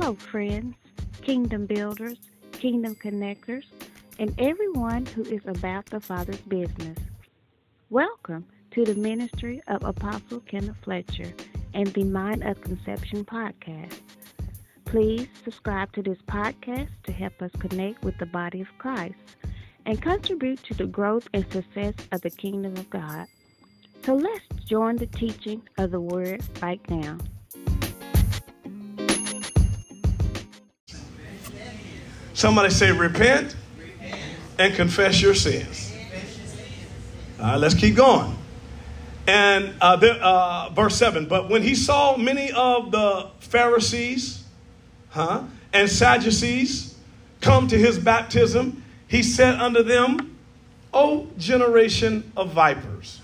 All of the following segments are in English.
Hello, friends, kingdom builders, kingdom connectors, and everyone who is about the Father's business. Welcome to the ministry of Apostle Kenneth Fletcher and the Mind of Conception podcast. Please subscribe to this podcast to help us connect with the body of Christ and contribute to the growth and success of the kingdom of God. So let's join the teaching of the word right now. Somebody say, repent, and confess your sins. All right, let's keep going. And uh, the, uh, verse 7 But when he saw many of the Pharisees huh, and Sadducees come to his baptism, he said unto them, O generation of vipers,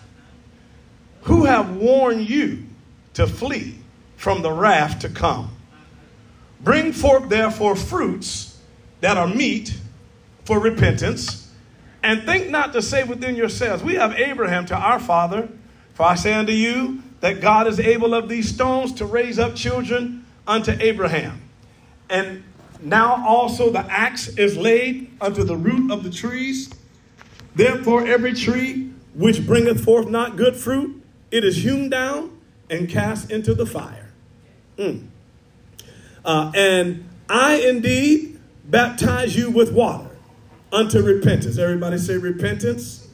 who have warned you to flee from the wrath to come? Bring forth therefore fruits that are meet for repentance, and think not to say within yourselves, We have Abraham to our father. For I say unto you that God is able of these stones to raise up children unto Abraham. And now also the axe is laid unto the root of the trees. Therefore, every tree which bringeth forth not good fruit, it is hewn down and cast into the fire. Mm. Uh, and I indeed baptize you with water unto repentance. Everybody say repentance.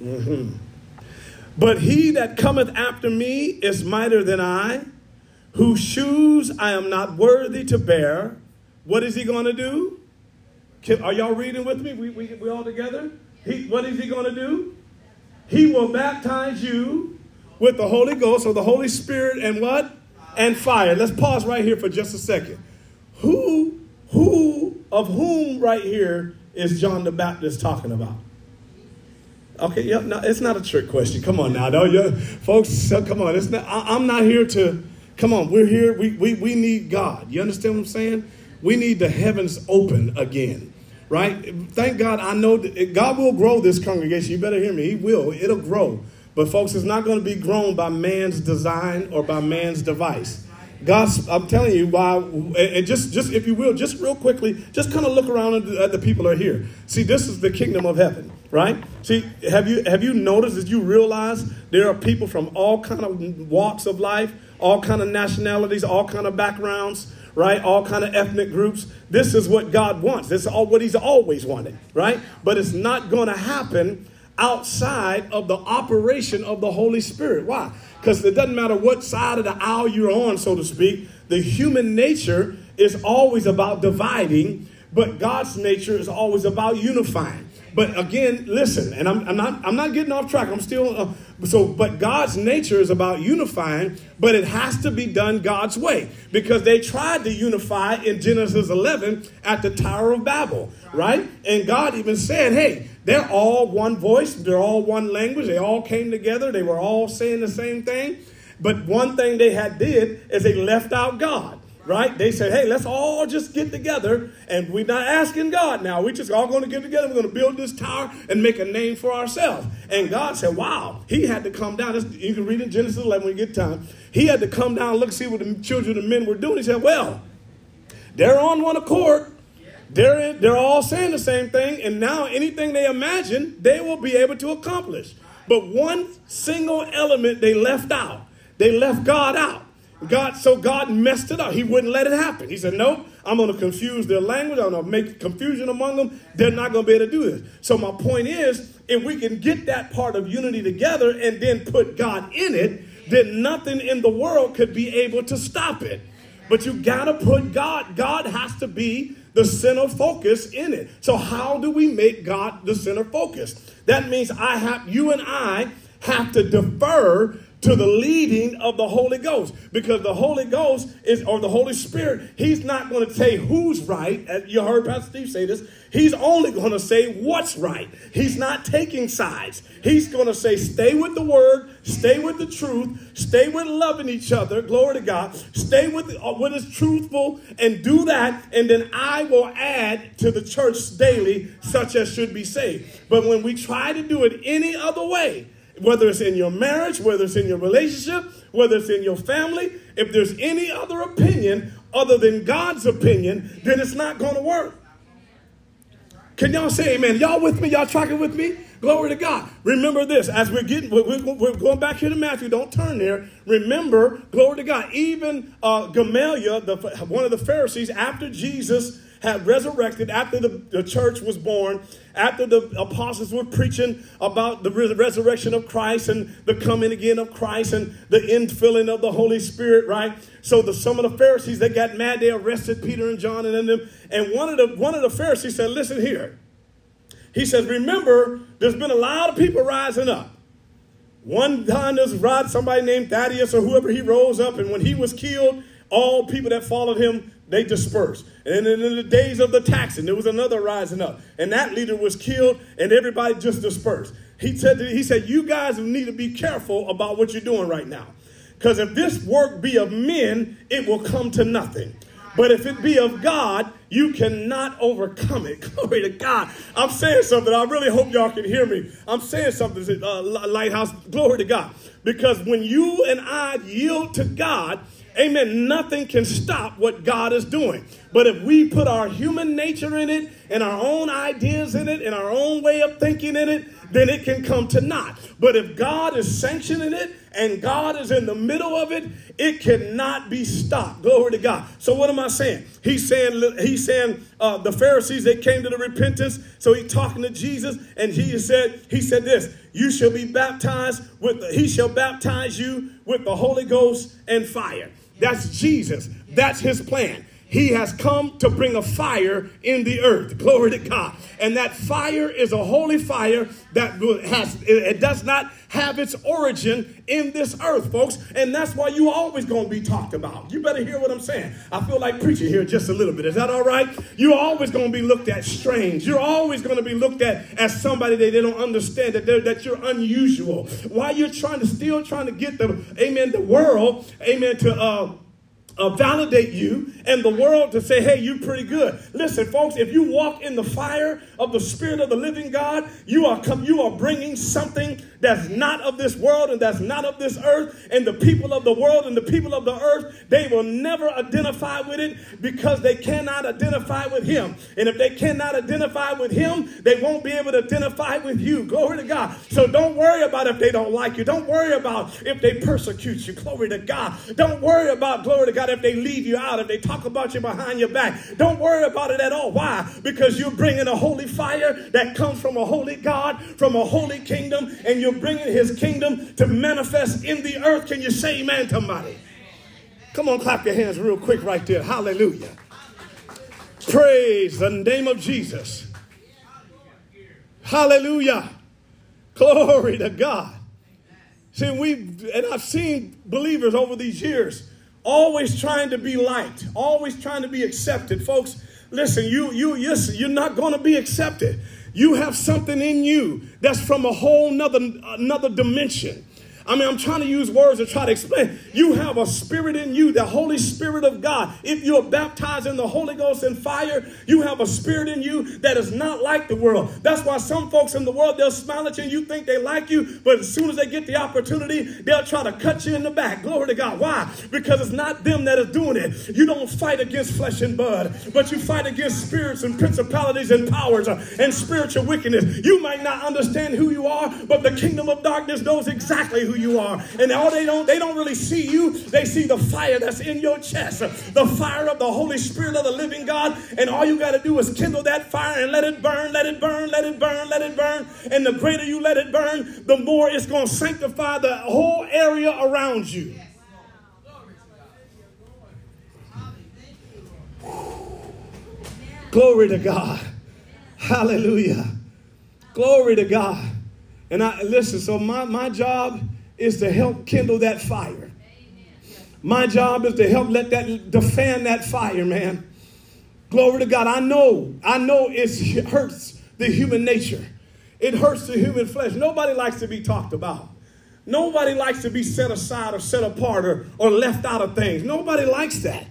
Mm-hmm. But he that cometh after me is mightier than I, whose shoes I am not worthy to bear. What is he going to do? Can, are y'all reading with me? We, we, we all together? He, what is he going to do? He will baptize you with the Holy Ghost or the Holy Spirit and what? And fire. Let's pause right here for just a second. Who, who, of whom right here is John the Baptist talking about? Okay, yeah, no, it's not a trick question. Come on now, though, you, folks. Uh, come on, it's not. I, am not here to. Come on, we're here. We, we we need God. You understand what I'm saying? We need the heavens open again, right? Thank God. I know that God will grow this congregation. You better hear me. He will. It'll grow. But folks, it's not going to be grown by man's design or by man's device. God's, I'm telling you why, and just, just if you will, just real quickly, just kind of look around at the people are here. See, this is the kingdom of heaven, right? See, have you have you noticed? Did you realize there are people from all kind of walks of life, all kind of nationalities, all kind of backgrounds, right? All kind of ethnic groups. This is what God wants. This is all what He's always wanted, right? But it's not going to happen outside of the operation of the Holy Spirit. Why? Because it doesn't matter what side of the aisle you're on, so to speak, the human nature is always about dividing, but God's nature is always about unifying. But again, listen, and I'm, I'm not I'm not getting off track. I'm still uh, so. But God's nature is about unifying, but it has to be done God's way because they tried to unify in Genesis 11 at the Tower of Babel, right? And God even said, "Hey, they're all one voice. They're all one language. They all came together. They were all saying the same thing." But one thing they had did is they left out God right? They said, hey, let's all just get together and we're not asking God now. We're just all going to get together. We're going to build this tower and make a name for ourselves. And God said, wow, he had to come down. You can read in Genesis 11 when you get time. He had to come down and look, see what the children and men were doing. He said, well, they're on one accord. They're, in, they're all saying the same thing. And now anything they imagine, they will be able to accomplish. But one single element they left out. They left God out. God, so God messed it up. He wouldn't let it happen. He said, Nope, I'm going to confuse their language. I'm going to make confusion among them. They're not going to be able to do this. So, my point is, if we can get that part of unity together and then put God in it, then nothing in the world could be able to stop it. But you got to put God, God has to be the center focus in it. So, how do we make God the center focus? That means I have, you and I have to defer to the leading of the Holy Ghost. Because the Holy Ghost is, or the Holy Spirit, He's not going to say who's right. You heard Pastor Steve say this. He's only going to say what's right. He's not taking sides. He's going to say, stay with the word, stay with the truth, stay with loving each other. Glory to God. Stay with uh, what is truthful and do that. And then I will add to the church daily such as should be saved. But when we try to do it any other way, whether it's in your marriage, whether it's in your relationship, whether it's in your family, if there's any other opinion other than God's opinion, then it's not going to work. Can y'all say amen? Y'all with me? Y'all tracking with me? Glory to God. Remember this as we're getting, we're, we're going back here to Matthew. Don't turn there. Remember, glory to God. Even uh, Gamaliel, the, one of the Pharisees, after Jesus had resurrected after the, the church was born, after the apostles were preaching about the resurrection of Christ and the coming again of Christ and the infilling of the Holy Spirit, right? So the, some of the Pharisees, they got mad. They arrested Peter and John and them. And one of the, one of the Pharisees said, listen here. He says, remember, there's been a lot of people rising up. One time there's somebody named Thaddeus or whoever he rose up, and when he was killed, all people that followed him they dispersed. And in the days of the taxing, there was another rising up. And that leader was killed, and everybody just dispersed. He said, he said, You guys need to be careful about what you're doing right now. Because if this work be of men, it will come to nothing. But if it be of God, you cannot overcome it. Glory to God. I'm saying something. I really hope y'all can hear me. I'm saying something, uh, Lighthouse. Glory to God. Because when you and I yield to God, Amen. Nothing can stop what God is doing. But if we put our human nature in it and our own ideas in it and our own way of thinking in it, then it can come to naught. But if God is sanctioning it and God is in the middle of it, it cannot be stopped. Glory to God. So what am I saying? He's saying he's saying uh, the Pharisees they came to the repentance. So he's talking to Jesus, and he said he said this: You shall be baptized with the, he shall baptize you with the Holy Ghost and fire. That's Jesus. That's his plan. He has come to bring a fire in the earth. Glory to God. And that fire is a holy fire that has, it does not have its origin in this earth, folks. And that's why you always going to be talked about. You better hear what I'm saying. I feel like preaching here just a little bit. Is that all right? You're always going to be looked at strange. You're always going to be looked at as somebody that they don't understand, that, that you're unusual. Why you're trying to still trying to get the, amen, the world, amen, to, uh, uh, validate you and the world to say, hey, you're pretty good. Listen, folks, if you walk in the fire of the Spirit of the living God, you are, come, you are bringing something that's not of this world and that's not of this earth. And the people of the world and the people of the earth, they will never identify with it because they cannot identify with Him. And if they cannot identify with Him, they won't be able to identify with you. Glory to God. So don't worry about if they don't like you. Don't worry about if they persecute you. Glory to God. Don't worry about, glory to God, if they leave you out, if they talk about you behind your back. Don't worry about it at all. Why? Because you're bringing a holy fire that comes from a holy God, from a holy kingdom, and you're bringing his kingdom to manifest in the earth. Can you say amen to somebody? Come on, clap your hands real quick right there. Hallelujah. Praise the name of Jesus. Hallelujah. Glory to God. See, we and I've seen believers over these years always trying to be liked, always trying to be accepted. Folks, listen, you you yes, you're not going to be accepted. You have something in you that's from a whole nother another dimension. I mean, I'm trying to use words to try to explain. You have a spirit in you, the Holy Spirit of God. If you're baptized in the Holy Ghost and fire, you have a spirit in you that is not like the world. That's why some folks in the world, they'll smile at you and you think they like you, but as soon as they get the opportunity, they'll try to cut you in the back. Glory to God. Why? Because it's not them that is doing it. You don't fight against flesh and blood, but you fight against spirits and principalities and powers uh, and spiritual wickedness. You might not understand who you are, but the kingdom of darkness knows exactly who you are. And all they don't, they don't really see you. They see the fire that's in your chest, the fire of the Holy Spirit of the living God. And all you got to do is kindle that fire and let it burn, let it burn, let it burn, let it burn. And the greater you let it burn, the more it's going to sanctify the whole area around you. Glory to God. Hallelujah. Glory to God. And I listen, so my, my job is to help kindle that fire. My job is to help let that, to fan that fire, man. Glory to God. I know, I know it hurts the human nature. It hurts the human flesh. Nobody likes to be talked about. Nobody likes to be set aside or set apart or, or left out of things. Nobody likes that.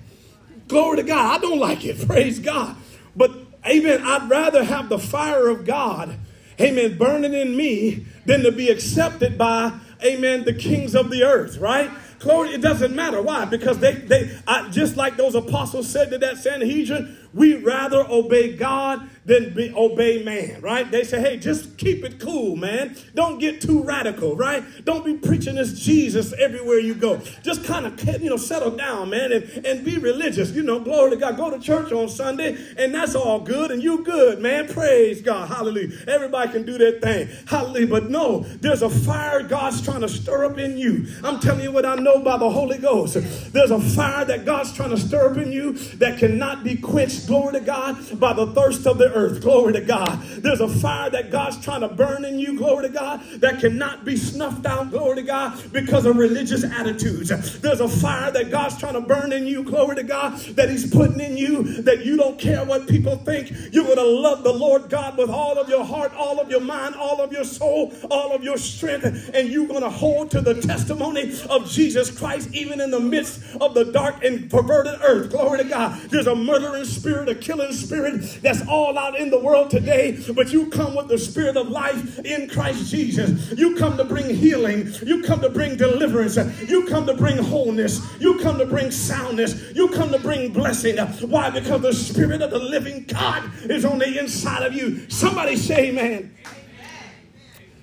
Glory to God. I don't like it. Praise God. But, amen, I'd rather have the fire of God, amen, burning in me than to be accepted by, amen, the kings of the earth, right? Glory, it doesn't matter. Why? Because they, they I, just like those apostles said to that Sanhedrin, we rather obey God than be, obey man, right? They say, hey, just keep it cool, man. Don't get too radical, right? Don't be preaching this Jesus everywhere you go. Just kind of, you know, settle down, man, and, and be religious. You know, glory to God. Go to church on Sunday, and that's all good, and you're good, man. Praise God. Hallelujah. Everybody can do their thing. Hallelujah. But no, there's a fire God's trying to stir up in you. I'm telling you what I know by the Holy Ghost. There's a fire that God's trying to stir up in you that cannot be quenched, glory to God, by the thirst of the earth. Glory to God. There's a fire that God's trying to burn in you, glory to God, that cannot be snuffed out, glory to God, because of religious attitudes. There's a fire that God's trying to burn in you, glory to God, that He's putting in you that you don't care what people think. You're going to love the Lord God with all of your heart, all of your mind, all of your soul, all of your strength, and you're going to hold to the testimony of Jesus Christ even in the midst of the dark and perverted earth. Glory to God. There's a murdering spirit, a killing spirit that's all out in the world today, but you come with the spirit of life in Christ Jesus. You come to bring healing. You come to bring deliverance. You come to bring wholeness. You come to bring soundness. You come to bring blessing. Why? Because the spirit of the living God is on the inside of you. Somebody say amen. amen.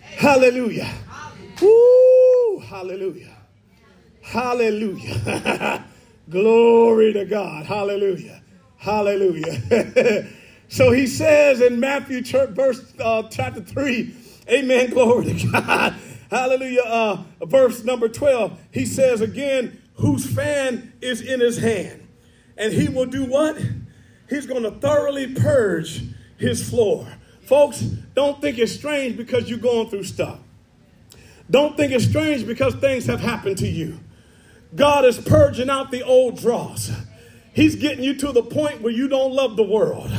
Hallelujah. Woo, hallelujah. Hallelujah. Glory to God. Hallelujah. Hallelujah. so he says in Matthew verse uh, chapter 3, amen, glory to God. Hallelujah. Uh, verse number 12, he says again, whose fan is in his hand. And he will do what? He's going to thoroughly purge his floor. Folks, don't think it's strange because you're going through stuff. Don't think it's strange because things have happened to you. God is purging out the old dross. He's getting you to the point where you don't love the world.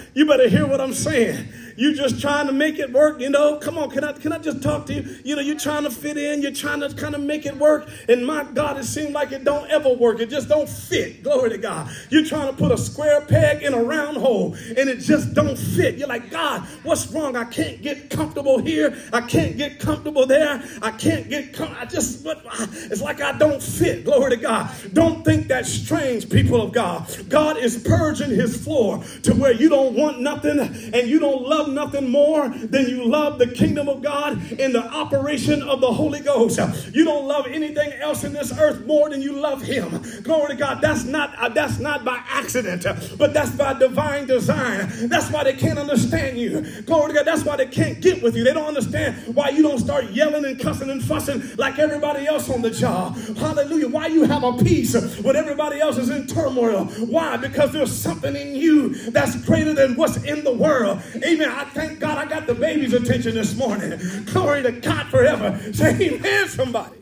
you better hear what I'm saying. You just trying to make it work, you know. Come on, can I can I just talk to you? You know, you're trying to fit in, you're trying to kind of make it work. And my God, it seems like it don't ever work. It just don't fit. Glory to God. You're trying to put a square peg in a round hole and it just don't fit. You're like, God, what's wrong? I can't get comfortable here. I can't get comfortable there. I can't get com- I just what it's like I don't fit. Glory to God. Don't think that's strange, people of God. God is purging his floor to where you don't want nothing and you don't love nothing more than you love the kingdom of God in the operation of the Holy Ghost. You don't love anything else in this earth more than you love Him. Glory to God. That's not uh, that's not by accident, but that's by divine design. That's why they can't understand you. Glory to God. That's why they can't get with you. They don't understand why you don't start yelling and cussing and fussing like everybody else on the job. Hallelujah. Why you have a peace when everybody else is in turmoil. Why? Because there's something in you that's greater than what's in the world. Amen. I thank God I got the baby's attention this morning. Glory to God forever. Say amen, somebody.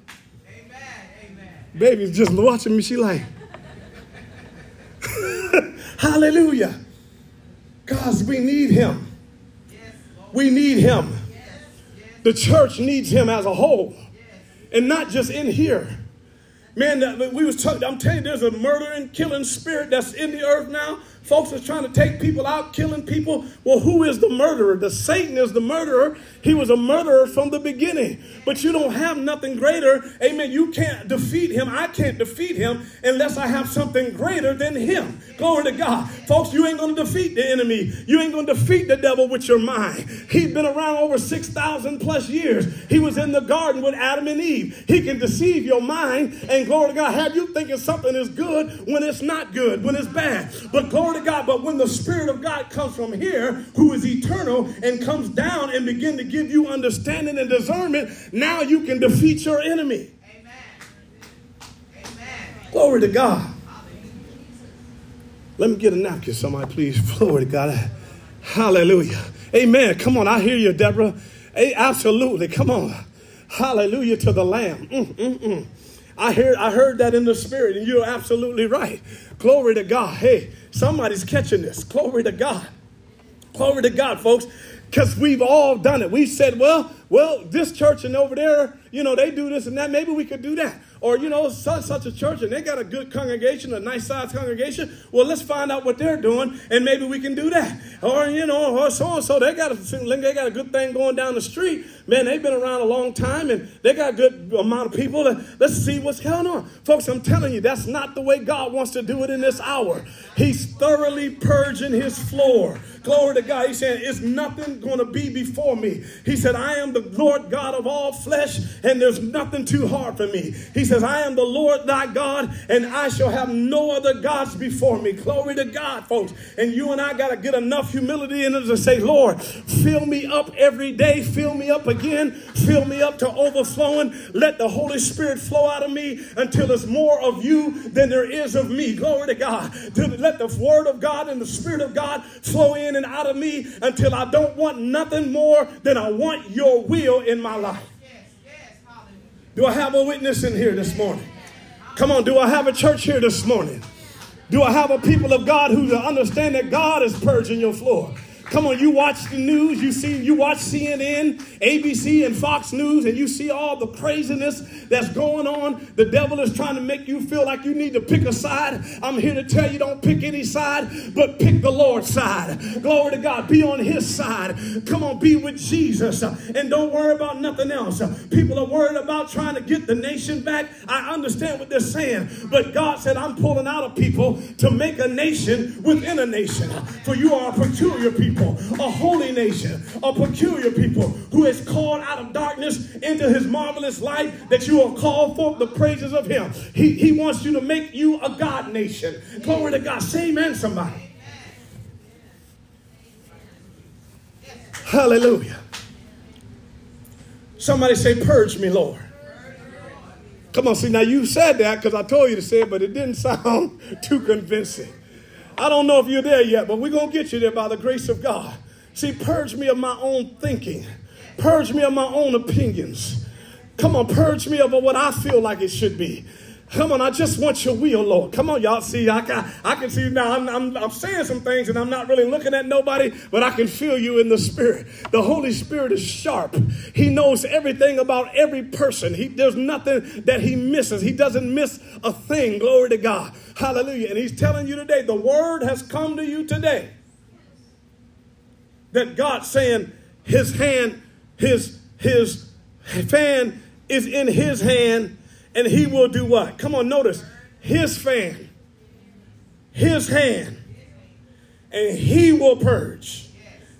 Amen. Amen. Baby's just watching me. She like, hallelujah. Cause we need him. We need him. The church needs him as a whole. And not just in here. Man, we was talking, I'm telling you, there's a murdering, killing spirit that's in the earth now. Folks are trying to take people out, killing people. Well, who is the murderer? The Satan is the murderer. He was a murderer from the beginning. But you don't have nothing greater. Amen. You can't defeat him. I can't defeat him unless I have something greater than him. Glory to God. Folks, you ain't going to defeat the enemy. You ain't going to defeat the devil with your mind. He's been around over 6,000 plus years. He was in the garden with Adam and Eve. He can deceive your mind and glory to God, have you thinking something is good when it's not good, when it's bad. But glory God. But when the Spirit of God comes from here, who is eternal, and comes down and begin to give you understanding and discernment, now you can defeat your enemy. Amen. Amen. Glory to God. Let me get a napkin, somebody, please. Glory to God. Hallelujah. Amen. Come on, I hear you, Deborah. Hey, absolutely. Come on. Hallelujah to the Lamb. Mm, mm, mm. I heard, I heard that in the spirit, and you're absolutely right. Glory to God. Hey, somebody's catching this. Glory to God. Glory to God, folks. Because we've all done it. We said, well, well, this church and over there, you know, they do this and that. Maybe we could do that. Or, you know, such, such a church and they got a good congregation, a nice sized congregation. Well, let's find out what they're doing and maybe we can do that. Or, you know, or so and so, they got a, they got a good thing going down the street. Man, they've been around a long time and they got a good amount of people. Let's see what's going on. Folks, I'm telling you, that's not the way God wants to do it in this hour. He's thoroughly purging his floor. Glory to God. He's saying, It's nothing going to be before me. He said, I am the Lord God of all flesh, and there's nothing too hard for me. He says, I am the Lord thy God, and I shall have no other gods before me. Glory to God, folks. And you and I got to get enough humility in us to say, Lord, fill me up every day, fill me up again, fill me up to overflowing. Let the Holy Spirit flow out of me until there's more of you than there is of me. Glory to God. Let the word of God and the Spirit of God flow in and out of me until I don't want nothing more than I want your will in my life. Do I have a witness in here this morning? Come on, do I have a church here this morning? Do I have a people of God who understand that God is purging your floor? Come on, you watch the news, you see, you watch CNN, ABC, and Fox News, and you see all the craziness that's going on. The devil is trying to make you feel like you need to pick a side. I'm here to tell you don't pick any side, but pick the Lord's side. Glory to God. Be on his side. Come on, be with Jesus. And don't worry about nothing else. People are worried about trying to get the nation back. I understand what they're saying, but God said, I'm pulling out a people to make a nation within a nation. For you are a peculiar people people, a holy nation, a peculiar people who is called out of darkness into his marvelous light that you will call forth the praises of him. He, he wants you to make you a God nation. Glory to God. Say amen, somebody. Hallelujah. Somebody say, Purge me, Lord. Come on, see, now you said that because I told you to say it, but it didn't sound too convincing. I don't know if you're there yet, but we're going to get you there by the grace of God. See, purge me of my own thinking, purge me of my own opinions. Come on, purge me of what I feel like it should be. Come on, I just want your will, Lord. Come on, y'all. See, I can, I can see now. I'm, I'm, I'm saying some things and I'm not really looking at nobody, but I can feel you in the Spirit. The Holy Spirit is sharp. He knows everything about every person. He, there's nothing that He misses. He doesn't miss a thing. Glory to God. Hallelujah. And He's telling you today, the word has come to you today that God's saying His hand, His, His fan is in His hand and he will do what? Come on, notice his fan, his hand, and he will purge.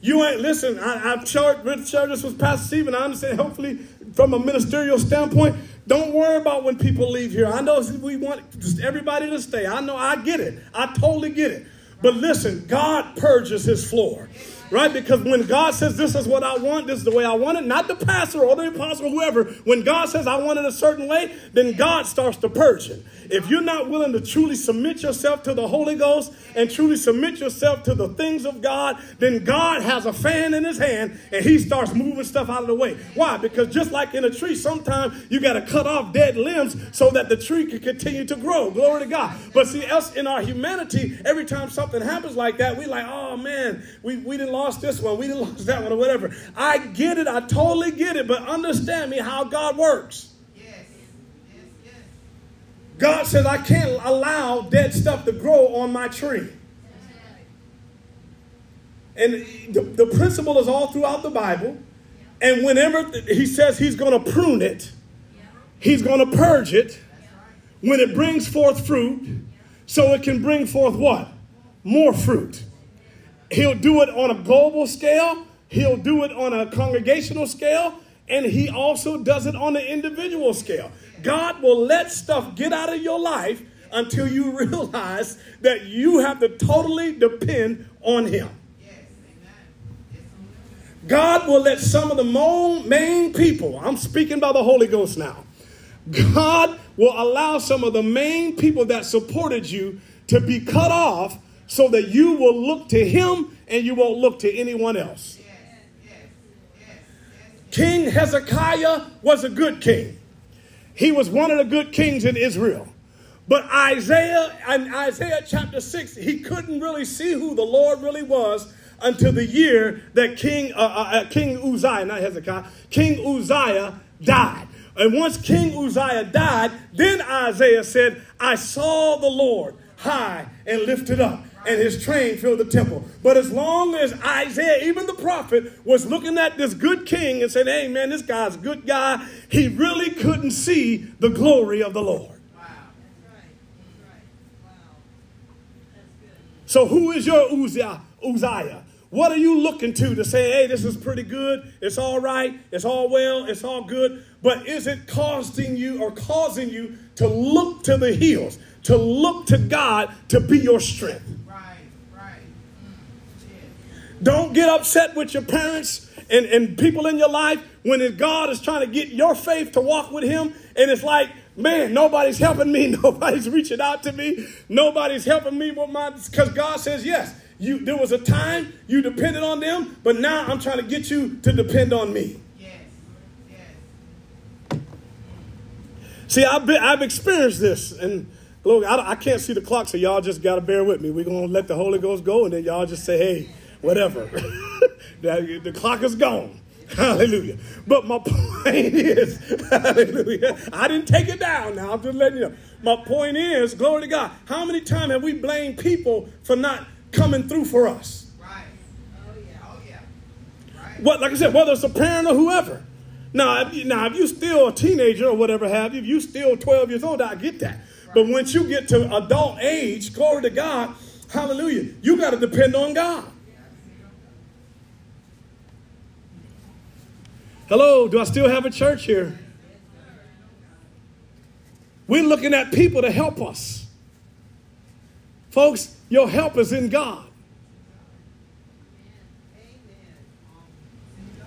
You ain't listen. I, I've shared, this with Pastor Stephen. I understand. Hopefully, from a ministerial standpoint, don't worry about when people leave here. I know we want just everybody to stay. I know. I get it. I totally get it. But listen, God purges His floor right? Because when God says, This is what I want, this is the way I want it, not the pastor or the apostle whoever, when God says, I want it a certain way, then God starts to purge it. If you're not willing to truly submit yourself to the Holy Ghost and truly submit yourself to the things of God, then God has a fan in his hand and he starts moving stuff out of the way. Why? Because just like in a tree, sometimes you got to cut off dead limbs so that the tree can continue to grow. Glory to God. But see, us in our humanity, every time something happens like that, we like, oh man, we, we didn't lost this one, we lost that one, or whatever. I get it, I totally get it, but understand me how God works. God says, I can't allow dead stuff to grow on my tree. And the, the principle is all throughout the Bible. And whenever he says he's going to prune it, he's going to purge it when it brings forth fruit, so it can bring forth what? More fruit. He'll do it on a global scale, he'll do it on a congregational scale, and he also does it on an individual scale. God will let stuff get out of your life until you realize that you have to totally depend on him. God will let some of the main people, I'm speaking by the Holy Ghost now, God will allow some of the main people that supported you to be cut off so that you will look to him and you won't look to anyone else. King Hezekiah was a good king. He was one of the good kings in Israel. But Isaiah, in Isaiah chapter 6, he couldn't really see who the Lord really was until the year that King, uh, uh, uh King Uzziah, not Hezekiah, King Uzziah died. And once King Uzziah died, then Isaiah said, I saw the Lord high and lifted up, and his train filled the temple. But as long as Isaiah, even the prophet, was looking at this good king and said, Hey, man, this guy's a good guy, he really couldn't see the glory of the Lord. So, who is your Uzziah? Uzziah? What are you looking to to say, hey, this is pretty good, it's all right, it's all well, it's all good, but is it causing you or causing you to look to the hills, to look to God to be your strength? Don't get upset with your parents and, and people in your life when God is trying to get your faith to walk with Him, and it's like, man, nobody's helping me, nobody's reaching out to me, nobody's helping me with my, because God says yes. You, there was a time you depended on them, but now I'm trying to get you to depend on me. Yes. Yes. See, I've, been, I've experienced this, and look, I, I can't see the clock, so y'all just got to bear with me. We're going to let the Holy Ghost go, and then y'all just say, hey, whatever. the clock is gone. Hallelujah. But my point is, hallelujah. I didn't take it down now. I'm just letting you know. My point is, glory to God. How many times have we blamed people for not coming through for us. Right. Oh, yeah. Oh, yeah. Right. What, like I said, whether it's a parent or whoever. Now, if now, if you're still a teenager or whatever have you, if you're still 12 years old, I get that. Right. But once you get to adult age, glory to God, hallelujah, you got to depend on God. Hello, do I still have a church here? We're looking at people to help us. Folks, your help is in God.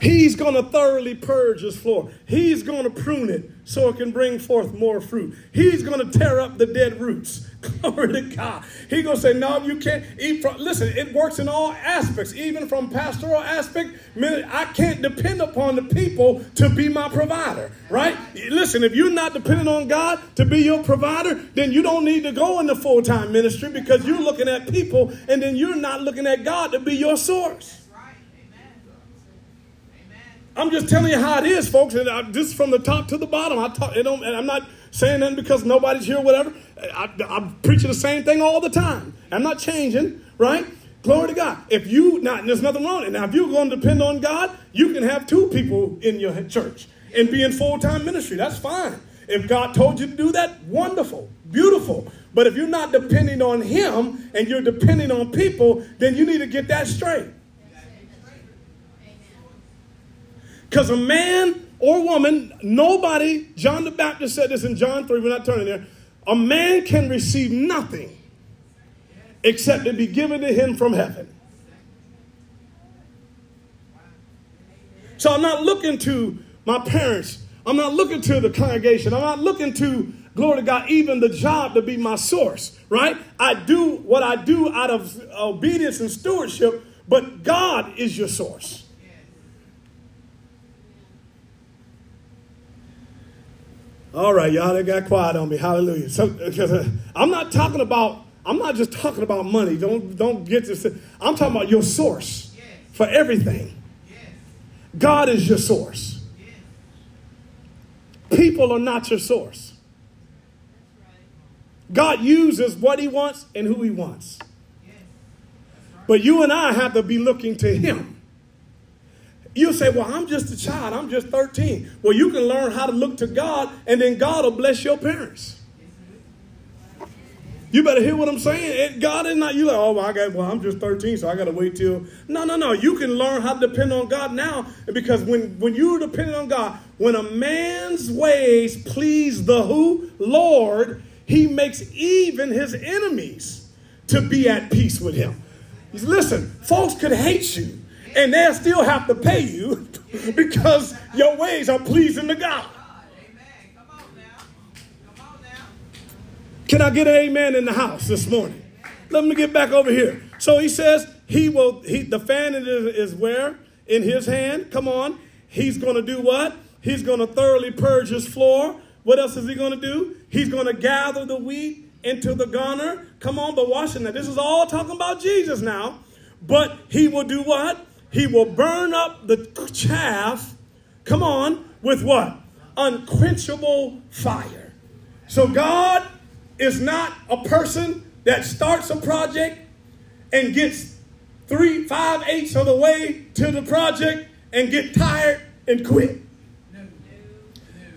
He's going to thoroughly purge his floor. He's going to prune it so it can bring forth more fruit. He's going to tear up the dead roots. Glory to God. He's going to say, no, you can't eat from, listen, it works in all aspects, even from pastoral aspect. I can't depend upon the people to be my provider, right? Listen, if you're not dependent on God to be your provider, then you don't need to go into full-time ministry because you're looking at people and then you're not looking at God to be your source. I'm just telling you how it is, folks. And I, this from the top to the bottom. I talk, and I'm not saying that because nobody's here whatever. I, am preaching the same thing all the time. I'm not changing, right? Glory to God. If you not, there's nothing wrong. And now, if you're going to depend on God, you can have two people in your church and be in full time ministry. That's fine. If God told you to do that, wonderful, beautiful. But if you're not depending on Him and you're depending on people, then you need to get that straight. Because a man or woman, nobody, John the Baptist said this in John 3, we're not turning there. A man can receive nothing except to be given to him from heaven. So I'm not looking to my parents. I'm not looking to the congregation. I'm not looking to, glory to God, even the job to be my source, right? I do what I do out of obedience and stewardship, but God is your source. All right, y'all, they got quiet on me. Hallelujah. So, uh, I'm not talking about. I'm not just talking about money. Don't don't get this. I'm talking about your source yes. for everything. Yes. God is your source. Yes. People are not your source. God uses what He wants and who He wants. But you and I have to be looking to Him. You say, Well, I'm just a child. I'm just 13. Well, you can learn how to look to God, and then God will bless your parents. You better hear what I'm saying. God is not you like, oh, well, I got, well, I'm just 13, so I got to wait till. No, no, no. You can learn how to depend on God now because when, when you're depending on God, when a man's ways please the who? Lord, he makes even his enemies to be at peace with him. Listen, folks could hate you and they'll still have to pay you because your ways are pleasing to God. Can I get an amen in the house this morning? Let me get back over here. So he says he will, he, the fan is, where? In his hand. Come on. He's going to do what? He's going to thoroughly purge his floor. What else is he going to do? He's going to gather the wheat into the garner. Come on, but watching that. This is all talking about Jesus now. But he will do what? He will burn up the chaff, come on, with what? unquenchable fire. So God is not a person that starts a project and gets three, five eighths of the way to the project and get tired and quit.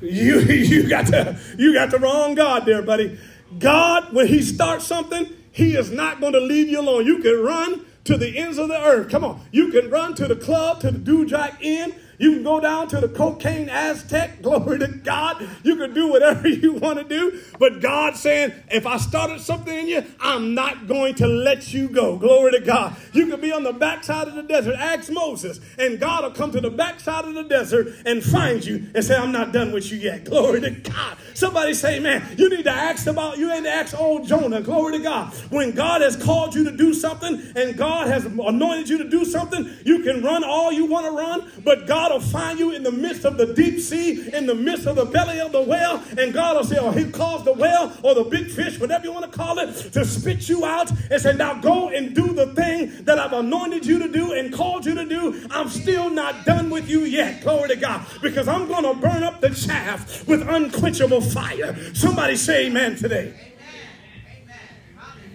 You, you, got the, you got the wrong God there, buddy. God, when He starts something, He is not going to leave you alone. You can run to the ends of the earth. Come on. You can run to the club, to the Dewjack Inn. You can go down to the cocaine Aztec. Glory to God. You can do whatever you want to do. But God saying, if I started something in you, I'm not going to let you go. Glory to God. You can be on the backside of the desert. Ask Moses. And God will come to the backside of the desert and find you and say, I'm not done with you yet. Glory to God. Somebody say, man, you need to ask about, you need to ask old Jonah. Glory to God. When God has called you to do something and God has anointed you to do something, you can run all you want to run, but God will find you in the midst of the deep sea, in the midst of the belly of the whale, and God will say, or He calls the whale or the big fish, whatever you want to call it, to spit you out and say, Now go and do the thing that I've anointed you to do and called you to do. I'm still not done with you yet. Glory to God. Because I'm going to burn up the chaff with unquenchable fire. Somebody say amen today.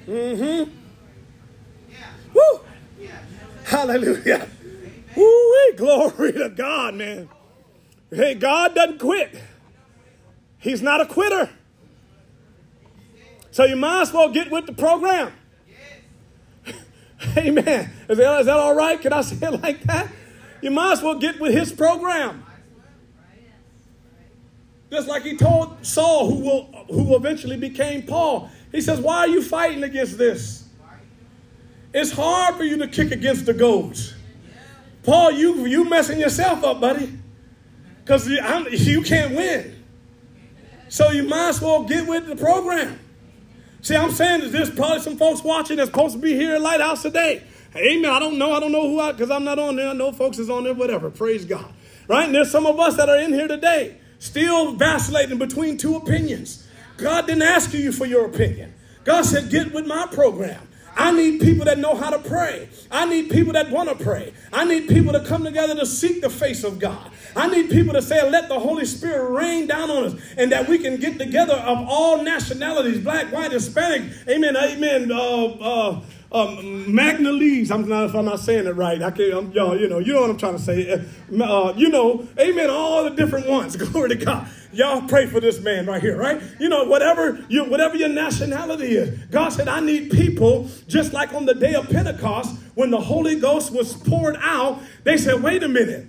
Mm-hmm. Woo! Hallelujah. Ooh, glory to God, man. Hey, God doesn't quit. He's not a quitter. So you might as well get with the program. Amen. Is that, is that all right? Can I say it like that? You might as well get with his program. Just like he told Saul, who will who eventually became Paul. He says, Why are you fighting against this? It's hard for you to kick against the goads. Paul, you you messing yourself up, buddy. Because you, can't win. So you might as well get with the program. See, I'm saying that there's probably some folks watching that's supposed to be here at Lighthouse today. Amen. I don't know. I don't know who I, because I'm not on there. I know folks is on there, whatever. Praise God. Right? And there's some of us that are in here today still vacillating between two opinions. God didn't ask you for your opinion. God said, get with my program. I need people that know how to pray. I need people that want to pray. I need people to come together to seek the face of God. I need people to say, let the Holy Spirit rain down on us and that we can get together of all nationalities, black, white, Hispanic. Amen. Amen. Uh, uh, um, Magna leaves. I'm not if I'm not saying it right. I can't. I'm, y'all, you know, you know what I'm trying to say. Uh, uh you know, amen. All the different ones. Glory to God. Y'all pray for this man right here, right? You know, whatever you, whatever your nationality is. God said, I need people just like on the day of Pentecost when the Holy Ghost was poured out. They said, wait a minute,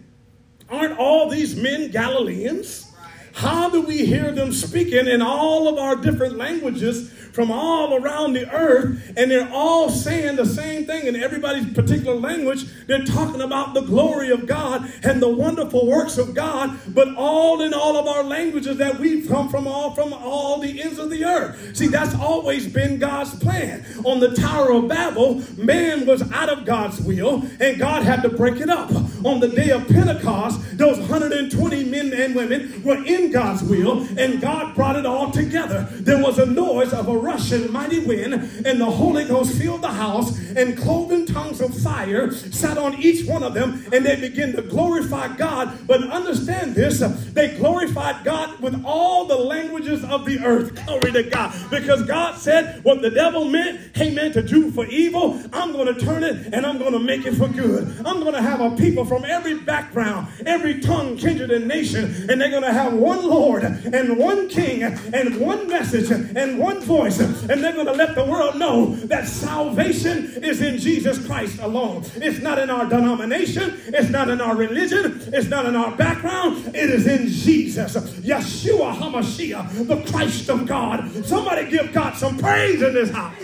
aren't all these men Galileans? How do we hear them speaking in all of our different languages from all around the earth, and they're all saying the same thing in everybody's particular language. They're talking about the glory of God and the wonderful works of God, but all in all of our languages that we've come from all from all the ends of the earth. See, that's always been God's plan. On the Tower of Babel, man was out of God's will, and God had to break it up. On the day of Pentecost, those 120 men and women were in God's will, and God brought it all together. There was a noise of a rushing mighty wind, and the Holy Ghost filled the house, and cloven tongues of fire sat on each one of them, and they began to glorify God. But understand this they glorified God with all the languages of the earth. Glory to God. Because God said, What the devil meant, he meant to do for evil, I'm going to turn it and I'm going to make it for good. I'm going to have a people from every background, every tongue, kindred, and nation, and they're going to have one Lord and one King and one message and one voice and they're going to let the world know that salvation is in Jesus Christ alone. It's not in our denomination, it's not in our religion, it's not in our background, it is in Jesus. Yeshua HaMashiach, the Christ of God. Somebody give God some praise in this house.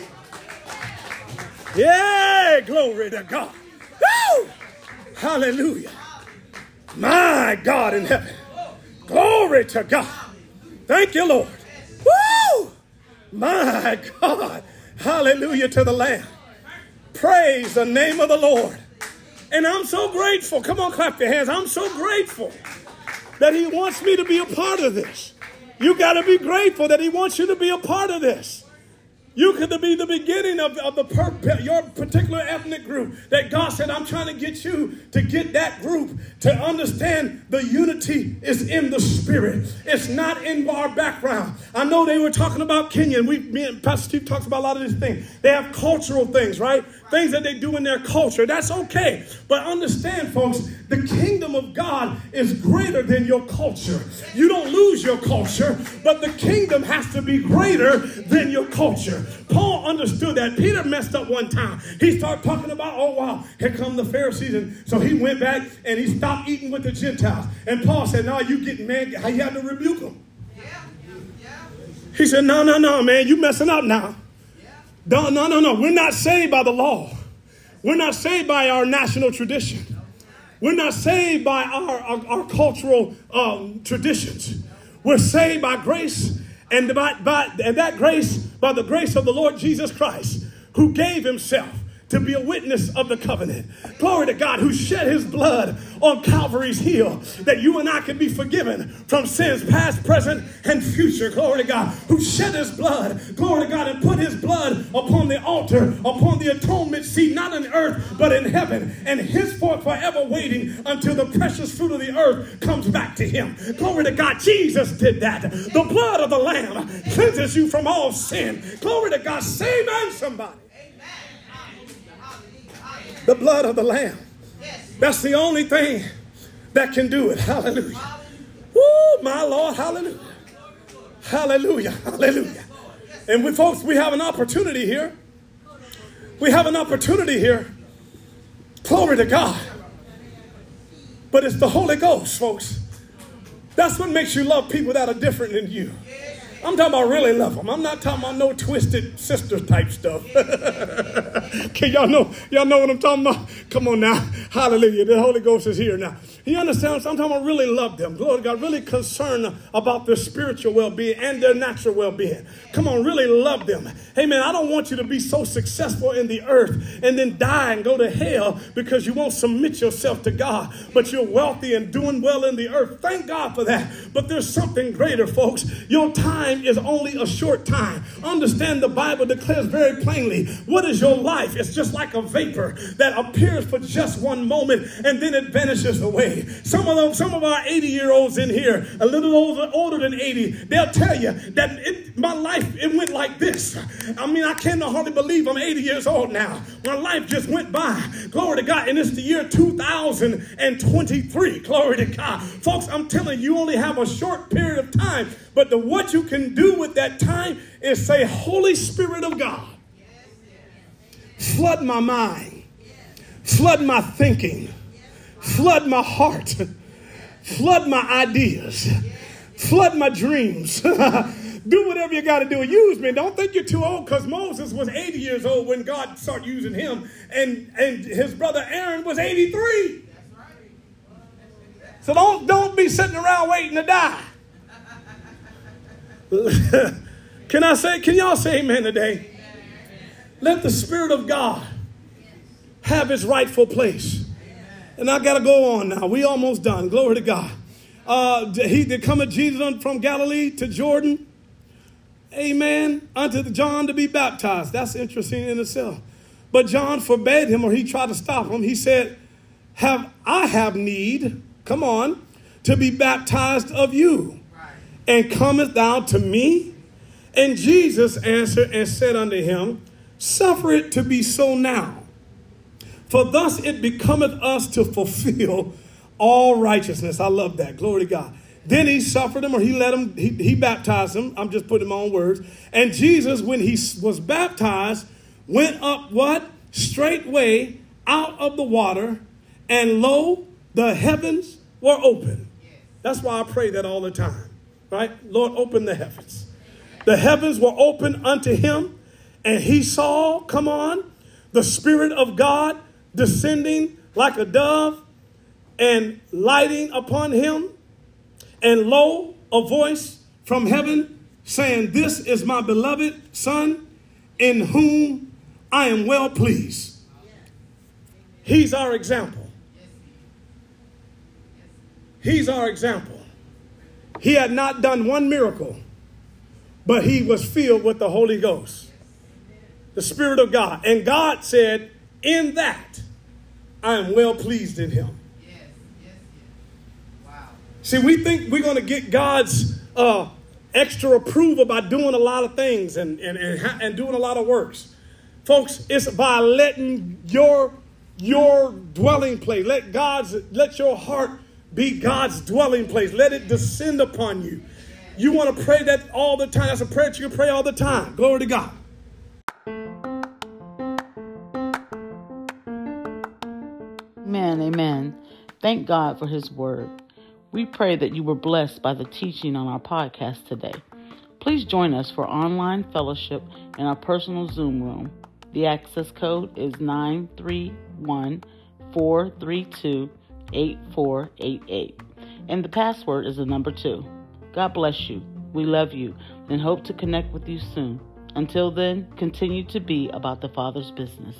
Yeah, glory to God. Woo! Hallelujah. My God in heaven. Glory to God. Thank you, Lord. Woo! My God. Hallelujah to the Lamb. Praise the name of the Lord. And I'm so grateful. Come on, clap your hands. I'm so grateful that He wants me to be a part of this. You got to be grateful that He wants you to be a part of this. You could be the beginning of, of the per, your particular ethnic group that God said, I'm trying to get you to get that group to understand the unity is in the spirit. It's not in our background. I know they were talking about Kenya, and we, me and Pastor Steve talks about a lot of these things. They have cultural things, right? Things that they do in their culture. That's okay. But understand, folks, the kingdom of God is greater than your culture. You don't lose your culture, but the kingdom has to be greater than your culture. Paul understood that. Peter messed up one time. He started talking about, oh, wow, here come the Pharisees. And so he went back and he stopped eating with the Gentiles. And Paul said, no, you getting mad. He had to rebuke him. He said, no, no, no, man, you messing up now. No, no, no, no. We're not saved by the law. We're not saved by our national tradition. We're not saved by our, our, our cultural um, traditions. We're saved by grace and, by, by, and that grace, by the grace of the Lord Jesus Christ, who gave himself to be a witness of the covenant. Glory to God who shed his blood on Calvary's hill that you and I can be forgiven from sins past, present, and future. Glory to God who shed his blood. Glory to God and put his blood upon the altar, upon the atonement seat, not on earth, but in heaven. And henceforth forever waiting until the precious fruit of the earth comes back to him. Glory to God. Jesus did that. The blood of the Lamb cleanses you from all sin. Glory to God. Say amen, somebody the blood of the Lamb. That's the only thing that can do it. Hallelujah. Woo, my Lord. Hallelujah. Hallelujah. Hallelujah. And we, folks, we have an opportunity here. We have an opportunity here. Glory to God. But it's the Holy Ghost, folks. That's what makes you love people that are different than you. I'm talking about really love them. I'm not talking about no twisted sister type stuff. Can y'all know? Y'all know what I'm talking about? Come on now. Hallelujah. The Holy Ghost is here now. You understand? Sometimes about really love them. Lord God, really concerned about their spiritual well-being and their natural well-being. Come on, really love them. Hey man, I don't want you to be so successful in the earth and then die and go to hell because you won't submit yourself to God, but you're wealthy and doing well in the earth. Thank God for that. But there's something greater, folks. Your time is only a short time. Understand the Bible declares very plainly what is your life? It's just like a vapor that appears for just one moment and then it vanishes away. Some of them, some of our 80 year olds in here, a little older, older than 80, they'll tell you that it, my life, it went like this. I mean, I can't hardly believe I'm 80 years old now. My life just went by. Glory to God. And it's the year 2023. Glory to God. Folks, I'm telling you, you only have a short period of time, but the, what you can do with that time is say, Holy Spirit of God, flood my mind, flood my thinking Flood my heart. Flood my ideas. Flood my dreams. do whatever you got to do. Use me. Don't think you're too old because Moses was 80 years old when God started using him, and, and his brother Aaron was 83. So don't, don't be sitting around waiting to die. can I say, can y'all say amen today? Let the Spirit of God have his rightful place. And I got to go on now. We almost done. Glory to God. Uh, he did come at Jesus from Galilee to Jordan. Amen. Unto John to be baptized. That's interesting in itself. But John forbade him, or he tried to stop him. He said, "Have I have need? Come on, to be baptized of you, and cometh thou to me?" And Jesus answered and said unto him, Suffer it to be so now for thus it becometh us to fulfill all righteousness. I love that. Glory to God. Then he suffered him, or he let him, he, he baptized him. I'm just putting my own words. And Jesus, when he was baptized, went up what? Straightway out of the water, and lo, the heavens were open. That's why I pray that all the time. Right? Lord, open the heavens. The heavens were open unto him, and he saw, come on, the Spirit of God descending like a dove and lighting upon him. And lo, a voice from heaven saying, This is my beloved Son in whom I am well pleased. He's our example. He's our example. He had not done one miracle, but he was filled with the Holy Ghost. the Spirit of God. And God said, In that, I am well pleased in him. Yes, yes, yes. Wow. See, we think we're going to get God's uh, extra approval by doing a lot of things and, and, and, and doing a lot of works. Folks, it's by letting your your dwelling place. Let God's let your heart be God's dwelling place. Let it descend upon you. You want to pray that all the time. That's a prayer you can pray all the time. Glory to God. Amen. Thank God for his word. We pray that you were blessed by the teaching on our podcast today. Please join us for online fellowship in our personal Zoom room. The access code is 931 432 8488, and the password is the number 2. God bless you. We love you and hope to connect with you soon. Until then, continue to be about the Father's business.